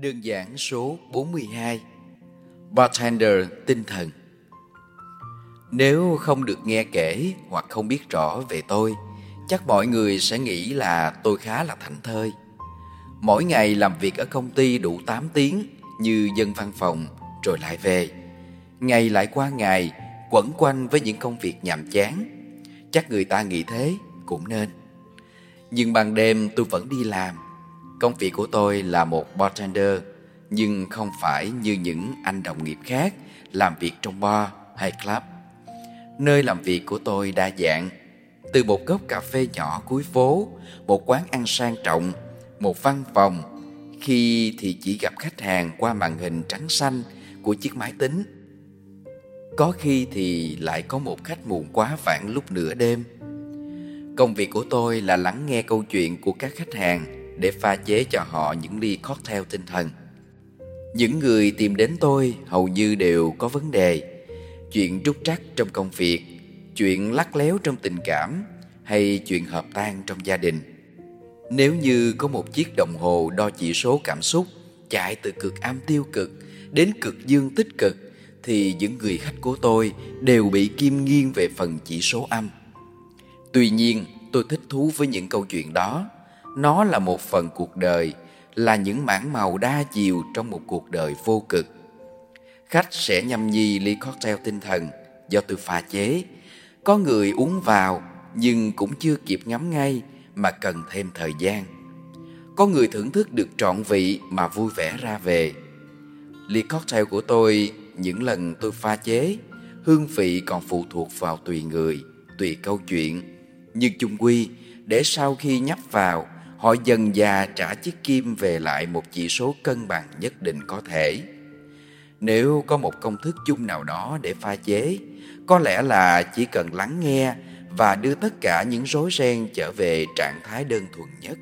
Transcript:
Đơn giản số 42 Bartender tinh thần. Nếu không được nghe kể hoặc không biết rõ về tôi, Chắc mọi người sẽ nghĩ là tôi khá là thảnh thơi. Mỗi ngày làm việc ở công ty đủ 8 tiếng Như dân văn phòng rồi lại về. Ngày lại qua ngày, Quẩn quanh với những công việc nhàm chán. Chắc người ta nghĩ thế cũng nên. Nhưng ban đêm tôi vẫn đi làm. Công việc của tôi là một bartender nhưng không phải như những anh đồng nghiệp khác làm việc trong bar hay club. Nơi làm việc của tôi đa dạng, từ một góc cà phê nhỏ cuối phố, một quán ăn sang trọng, một văn phòng, khi thì chỉ gặp khách hàng qua màn hình trắng xanh của chiếc máy tính. Có khi thì lại có một khách muộn quá vãng lúc nửa đêm. Công việc của tôi là lắng nghe câu chuyện của các khách hàng để pha chế cho họ những ly cocktail tinh thần. Những người tìm đến tôi hầu như đều có vấn đề. Chuyện trúc trắc trong công việc, Chuyện lắc léo trong tình cảm, Hay chuyện hợp tan trong gia đình. Nếu như có một chiếc đồng hồ đo chỉ số cảm xúc, Chạy từ cực âm tiêu cực đến cực dương tích cực, Thì những người khách của tôi đều bị kim nghiêng về phần chỉ số âm Tuy nhiên, tôi thích thú với những câu chuyện đó. Nó là một phần cuộc đời là những mảng màu đa chiều trong một cuộc đời vô cực. Khách sẽ nhâm nhi ly cocktail tinh thần do tôi pha chế. Có người uống vào nhưng cũng chưa kịp ngắm ngay mà cần thêm thời gian. Có người thưởng thức được trọn vị mà vui vẻ ra về. Ly cocktail của tôi những lần tôi pha chế, hương vị còn phụ thuộc vào tùy người, tùy câu chuyện. Nhưng chung quy, để sau khi nhấp vào, họ dần già trả chiếc kim về lại một chỉ số cân bằng nhất định có thể. Nếu có một công thức chung nào đó để pha chế, có lẽ là chỉ cần lắng nghe và đưa tất cả những rối ren trở về trạng thái đơn thuần nhất.